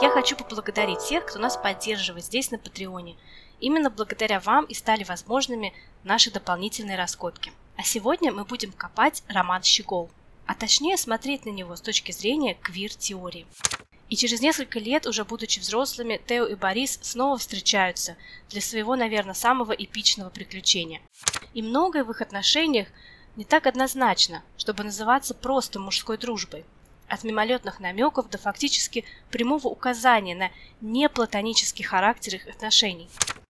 Я хочу поблагодарить тех, кто нас поддерживает здесь на Патреоне. Именно благодаря вам и стали возможными наши дополнительные раскопки. А сегодня мы будем копать роман «Щегол», а точнее смотреть на него с точки зрения квир-теории. И через несколько лет, уже будучи взрослыми, Тео и Борис снова встречаются для своего, наверное, самого эпичного приключения. И многое в их отношениях не так однозначно, чтобы называться просто мужской дружбой. От мимолетных намеков до фактически прямого указания на неплатонический характер их отношений.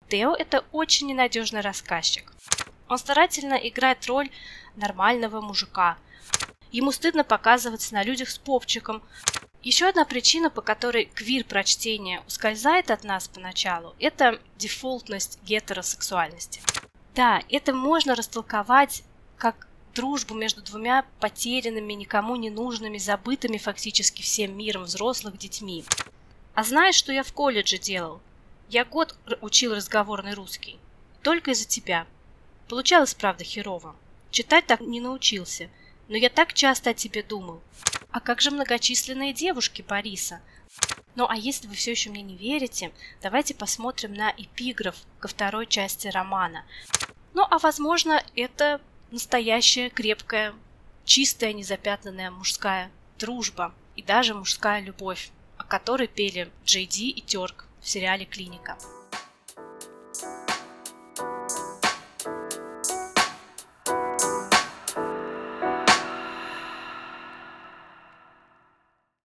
Тео – это очень ненадежный рассказчик. Он старательно играет роль нормального мужика. Ему стыдно показываться на людях с попчиком, еще одна причина, по которой квир-прочтение ускользает от нас поначалу, это дефолтность гетеросексуальности. Да, это можно растолковать как дружбу между двумя потерянными, никому не нужными, забытыми фактически всем миром взрослых детьми. А знаешь, что я в колледже делал? Я год учил разговорный русский. Только из-за тебя. Получалось, правда, херово. Читать так не научился. Но я так часто о тебе думал. А как же многочисленные девушки Бориса? Ну а если вы все еще мне не верите, давайте посмотрим на эпиграф ко второй части романа. Ну а возможно это настоящая крепкая, чистая, незапятнанная мужская дружба и даже мужская любовь, о которой пели Джей Ди и Терк в сериале «Клиника».